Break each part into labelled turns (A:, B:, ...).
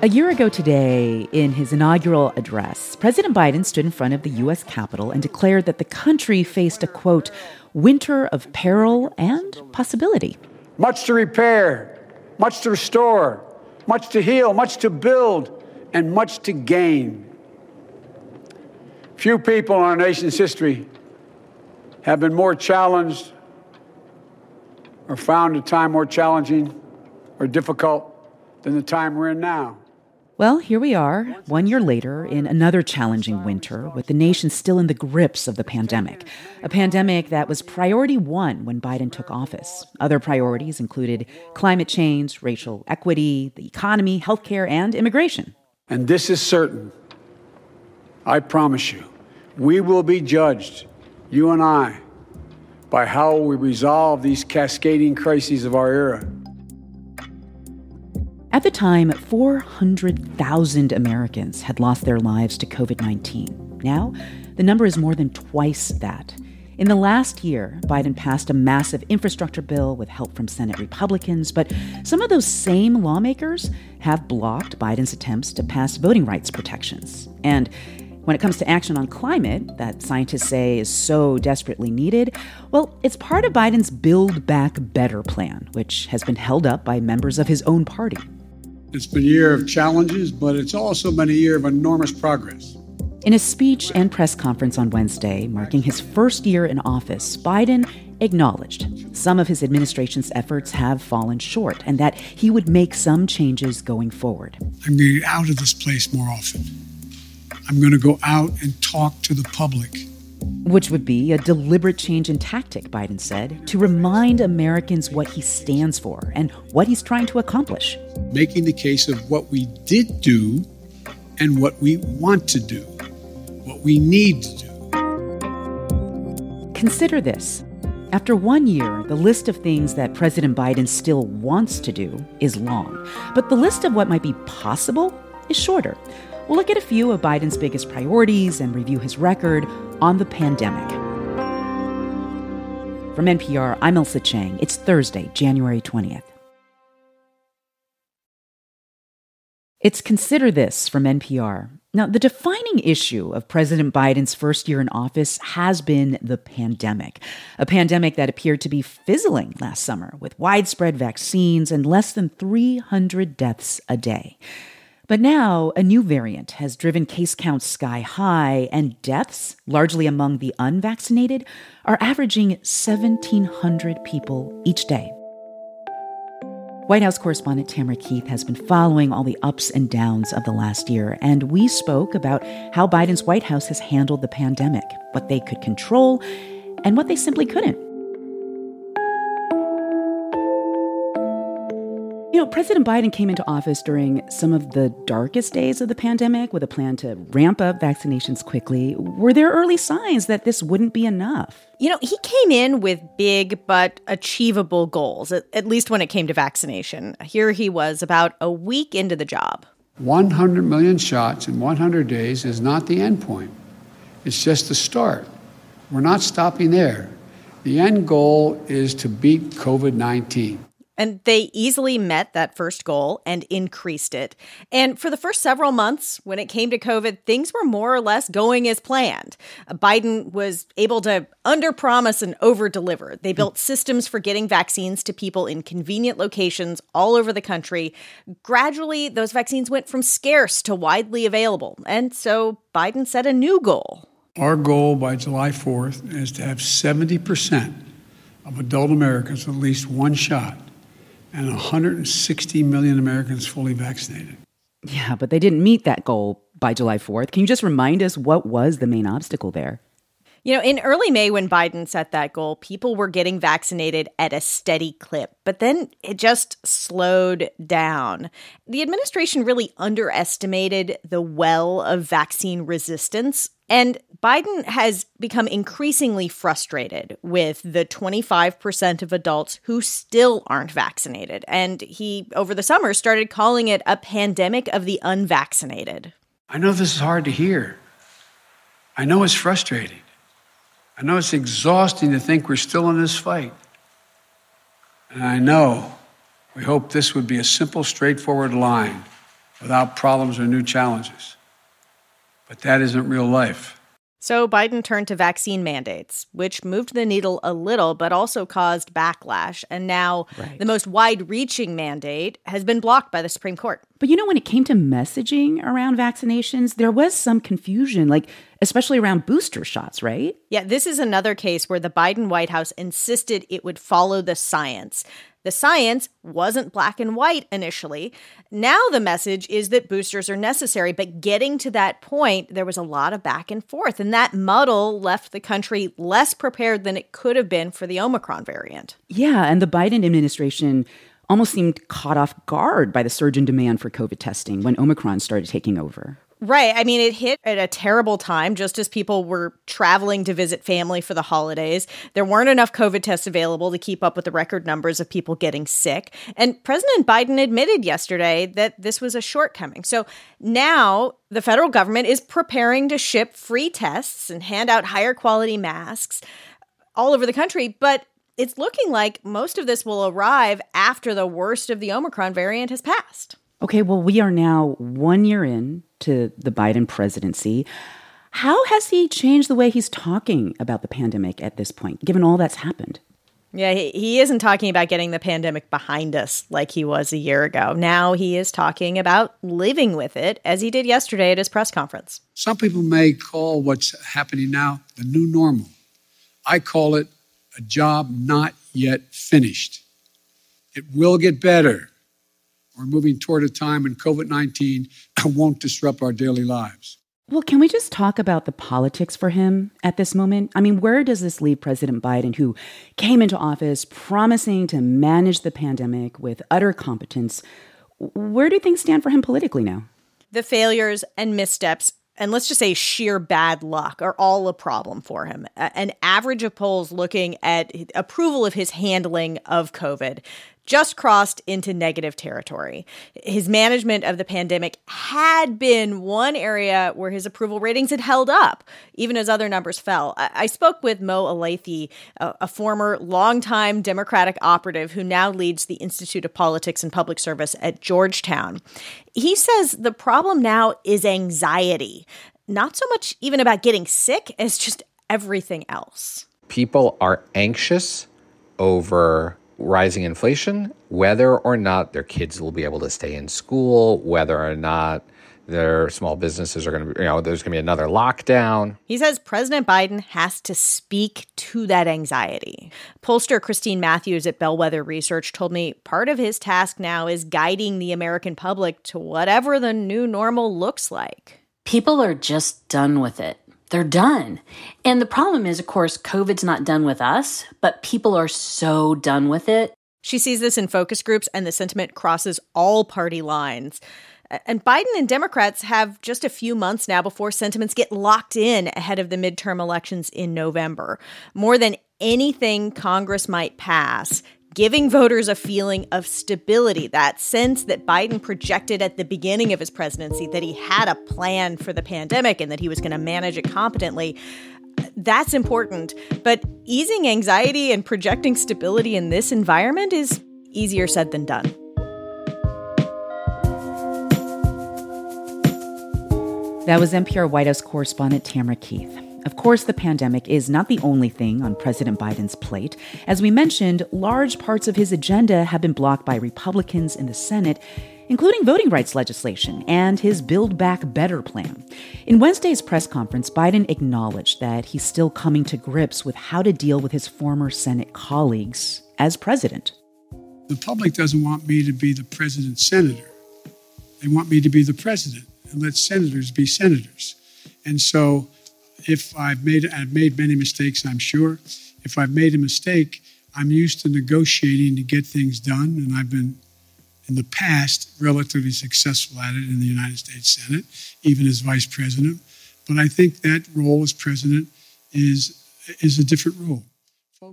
A: A year ago today, in his inaugural address, President Biden stood in front of the U.S. Capitol and declared that the country faced a quote, winter of peril and possibility.
B: Much to repair, much to restore, much to heal, much to build, and much to gain. Few people in our nation's history have been more challenged or found a time more challenging or difficult than the time we're in now.
A: Well, here we are, one year later, in another challenging winter, with the nation still in the grips of the pandemic. A pandemic that was priority one when Biden took office. Other priorities included climate change, racial equity, the economy, healthcare, and immigration.
B: And this is certain. I promise you, we will be judged, you and I, by how we resolve these cascading crises of our era.
A: At the time, 400,000 Americans had lost their lives to COVID 19. Now, the number is more than twice that. In the last year, Biden passed a massive infrastructure bill with help from Senate Republicans, but some of those same lawmakers have blocked Biden's attempts to pass voting rights protections. And when it comes to action on climate, that scientists say is so desperately needed, well, it's part of Biden's Build Back Better plan, which has been held up by members of his own party.
B: It's been a year of challenges, but it's also been a year of enormous progress.
A: In a speech and press conference on Wednesday, marking his first year in office, Biden acknowledged some of his administration's efforts have fallen short and that he would make some changes going forward.
B: I'm going to get out of this place more often. I'm going to go out and talk to the public
A: which would be a deliberate change in tactic, Biden said, to remind Americans what he stands for and what he's trying to accomplish.
B: Making the case of what we did do and what we want to do, what we need to do.
A: Consider this. After one year, the list of things that President Biden still wants to do is long, but the list of what might be possible is shorter. We'll look at a few of Biden's biggest priorities and review his record on the pandemic. From NPR, I'm Ailsa Chang. It's Thursday, January 20th. It's Consider This from NPR. Now, the defining issue of President Biden's first year in office has been the pandemic. A pandemic that appeared to be fizzling last summer with widespread vaccines and less than 300 deaths a day. But now, a new variant has driven case counts sky high, and deaths, largely among the unvaccinated, are averaging 1,700 people each day. White House correspondent Tamara Keith has been following all the ups and downs of the last year, and we spoke about how Biden's White House has handled the pandemic, what they could control, and what they simply couldn't. You know, President Biden came into office during some of the darkest days of the pandemic with a plan to ramp up vaccinations quickly. Were there early signs that this wouldn't be enough?
C: You know, he came in with big but achievable goals, at, at least when it came to vaccination. Here he was about a week into the job.
B: 100 million shots in 100 days is not the end point, it's just the start. We're not stopping there. The end goal is to beat COVID 19.
C: And they easily met that first goal and increased it. And for the first several months, when it came to COVID, things were more or less going as planned. Uh, Biden was able to underpromise and overdeliver. They built systems for getting vaccines to people in convenient locations all over the country. Gradually, those vaccines went from scarce to widely available. And so Biden set a new goal.
B: Our goal by July 4th is to have 70% of adult Americans at least one shot and 160 million Americans fully vaccinated.
A: Yeah, but they didn't meet that goal by July 4th. Can you just remind us what was the main obstacle there?
C: You know, in early May, when Biden set that goal, people were getting vaccinated at a steady clip, but then it just slowed down. The administration really underestimated the well of vaccine resistance and Biden has become increasingly frustrated with the 25% of adults who still aren't vaccinated. And he, over the summer, started calling it a pandemic of the unvaccinated.
B: I know this is hard to hear. I know it's frustrating. I know it's exhausting to think we're still in this fight. And I know we hope this would be a simple, straightforward line without problems or new challenges. But that isn't real life.
C: So Biden turned to vaccine mandates, which moved the needle a little, but also caused backlash. And now right. the most wide reaching mandate has been blocked by the Supreme Court.
A: But you know, when it came to messaging around vaccinations, there was some confusion, like especially around booster shots, right?
C: Yeah, this is another case where the Biden White House insisted it would follow the science. The science wasn't black and white initially. Now the message is that boosters are necessary, but getting to that point, there was a lot of back and forth, and that muddle left the country less prepared than it could have been for the Omicron variant.
A: Yeah, and the Biden administration almost seemed caught off guard by the surge in demand for COVID testing when Omicron started taking over.
C: Right. I mean, it hit at a terrible time, just as people were traveling to visit family for the holidays. There weren't enough COVID tests available to keep up with the record numbers of people getting sick. And President Biden admitted yesterday that this was a shortcoming. So now the federal government is preparing to ship free tests and hand out higher quality masks all over the country. But it's looking like most of this will arrive after the worst of the Omicron variant has passed.
A: Okay, well, we are now one year in to the Biden presidency. How has he changed the way he's talking about the pandemic at this point, given all that's happened?
C: Yeah, he, he isn't talking about getting the pandemic behind us like he was a year ago. Now he is talking about living with it, as he did yesterday at his press conference.
B: Some people may call what's happening now the new normal. I call it a job not yet finished. It will get better. We're moving toward a time when COVID 19 won't disrupt our daily lives.
A: Well, can we just talk about the politics for him at this moment? I mean, where does this leave President Biden, who came into office promising to manage the pandemic with utter competence? Where do things stand for him politically now?
C: The failures and missteps and let's just say sheer bad luck are all a problem for him. An average of polls looking at approval of his handling of COVID just crossed into negative territory. His management of the pandemic had been one area where his approval ratings had held up, even as other numbers fell. I, spoke with Mo Elleithee, a, a former longtime Democratic operative who now leads the Institute of Politics and Public Service at Georgetown. He says the problem now is anxiety, not so much even about getting sick as just everything else.
D: People are anxious over rising inflation, whether or not their kids will be able to stay in school, whether or not their small businesses are going to be, you know, there's going to be another lockdown.
C: He says President Biden has to speak to that anxiety. Pollster Christine Matthews at Bellwether Research told me part of his task now is guiding the American public to whatever the new normal looks like.
E: People are just done with it. They're done. And the problem is, of course, COVID's not done with us, but people are so done with it.
C: She sees this in focus groups, and the sentiment crosses all party lines. And Biden and Democrats have just a few months now before sentiments get locked in ahead of the midterm elections in November. More than anything Congress might pass, giving voters a feeling of stability, that sense that Biden projected at the beginning of his presidency that he had a plan for the pandemic and that he was going to manage it competently. That's important. But easing anxiety and projecting stability in this environment is easier said than done.
A: That was NPR White House correspondent Tamara Keith. Of course, the pandemic is not the only thing on President Biden's plate. As we mentioned, large parts of his agenda have been blocked by Republicans in the Senate, including voting rights legislation and his Build Back Better plan. In Wednesday's press conference, Biden acknowledged that he's still coming to grips with how to deal with his former Senate colleagues as president.
B: The public doesn't want me to be the president's senator. They want me to be the president and let senators be senators. And so if I've made I've made many mistakes, I'm sure. If I've made a mistake, I'm used to negotiating to get things done, and I've been in the past relatively successful at it in the United States Senate, even as vice president. But I think that role as president is is a different role.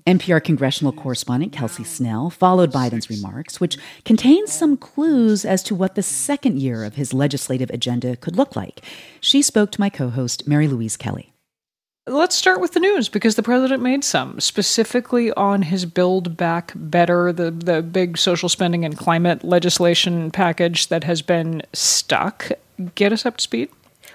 A: NPR congressional correspondent Kelsey Snell followed Biden's remarks, which contains some clues as to what the second year of his legislative agenda could look like. She spoke to my co host, Mary Louise Kelly.
F: Let's start with the news because the president made some, specifically on his Build Back Better, the, the big social spending and climate legislation package that has been stuck. Get us up to speed.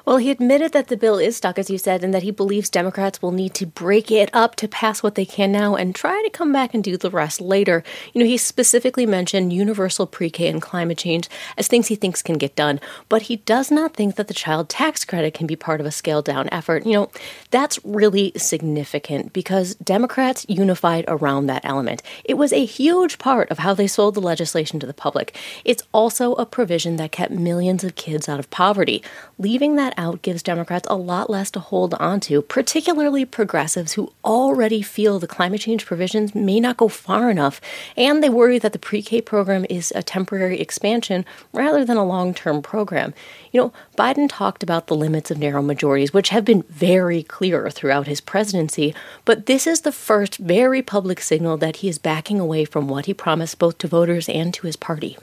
G: Well, he admitted that the bill is stuck, as you said, and that he believes Democrats will need to break it up to pass what they can now and try to come back and do the rest later. You know, he specifically mentioned universal pre K and climate change as things he thinks can get done, but he does not think that the child tax credit can be part of a scaled down effort. You know, that's really significant because Democrats unified around that element. It was a huge part of how they sold the legislation to the public. It's also a provision that kept millions of kids out of poverty. Leaving that out gives Democrats a lot less to hold onto, particularly progressives who already feel the climate change provisions may not go far enough, and they worry that the pre K program is a temporary expansion rather than a long term program. You know, Biden talked about the limits of narrow majorities, which have been very clear throughout his presidency, but this is the first very public signal that he is backing away from what he promised both to voters and to his party.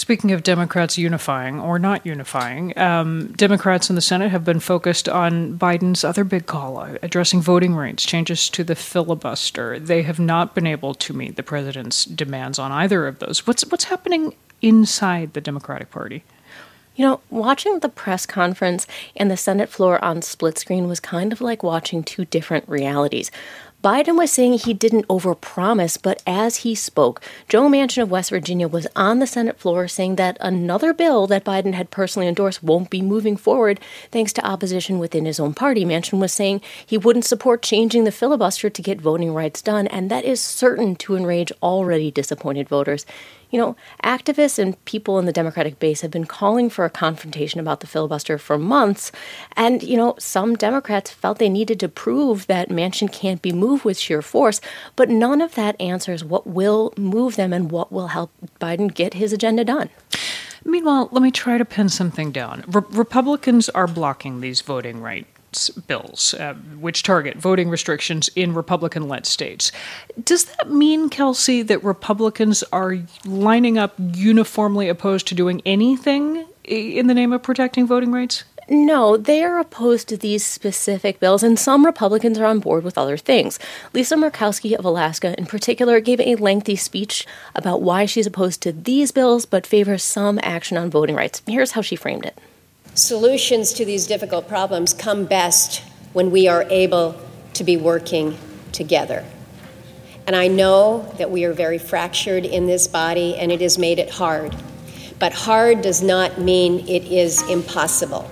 F: Speaking of Democrats unifying or not unifying, um, Democrats in the Senate have been focused on Biden's other big call, uh, addressing voting rights, changes to the filibuster. They have not been able to meet the president's demands on either of those. What's what's happening inside the Democratic Party?
G: You know, watching the press conference and the Senate floor on split screen was kind of like watching two different realities. Biden was saying he didn't overpromise, but as he spoke, Joe Manchin of West Virginia was on the Senate floor saying that another bill that Biden had personally endorsed won't be moving forward thanks to opposition within his own party. Manchin was saying he wouldn't support changing the filibuster to get voting rights done, and that is certain to enrage already disappointed voters. You know, activists and people in the Democratic base have been calling for a confrontation about the filibuster for months. And, you know, some Democrats felt they needed to prove that Manchin can't be moved with sheer force. But none of that answers what will move them and what will help Biden get his agenda done.
F: Meanwhile, let me try to pin something down. Re- Republicans are blocking these voting rights bills, uh, which target voting restrictions in Republican led states. Does that mean, Kelsey, that Republicans are lining up uniformly opposed to doing anything in the name of protecting voting rights?
G: No, they are opposed to these specific bills, and some Republicans are on board with other things. Lisa Murkowski of Alaska, in particular, gave a lengthy speech about why she's opposed to these bills but favors some action on voting rights. Here's how she framed it
H: Solutions to these difficult problems come best when we are able to be working together. And I know that we are very fractured in this body, and it has made it hard. But hard does not mean it is impossible.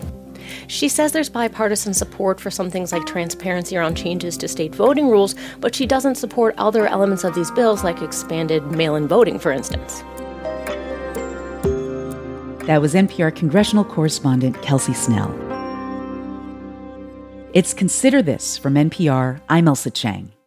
G: She says there's bipartisan support for some things like transparency around changes to state voting rules, but she doesn't support other elements of these bills, like expanded mail in voting, for instance.
A: That was NPR congressional correspondent Kelsey Snell. It's Consider This from NPR. I'm Ailsa Chang.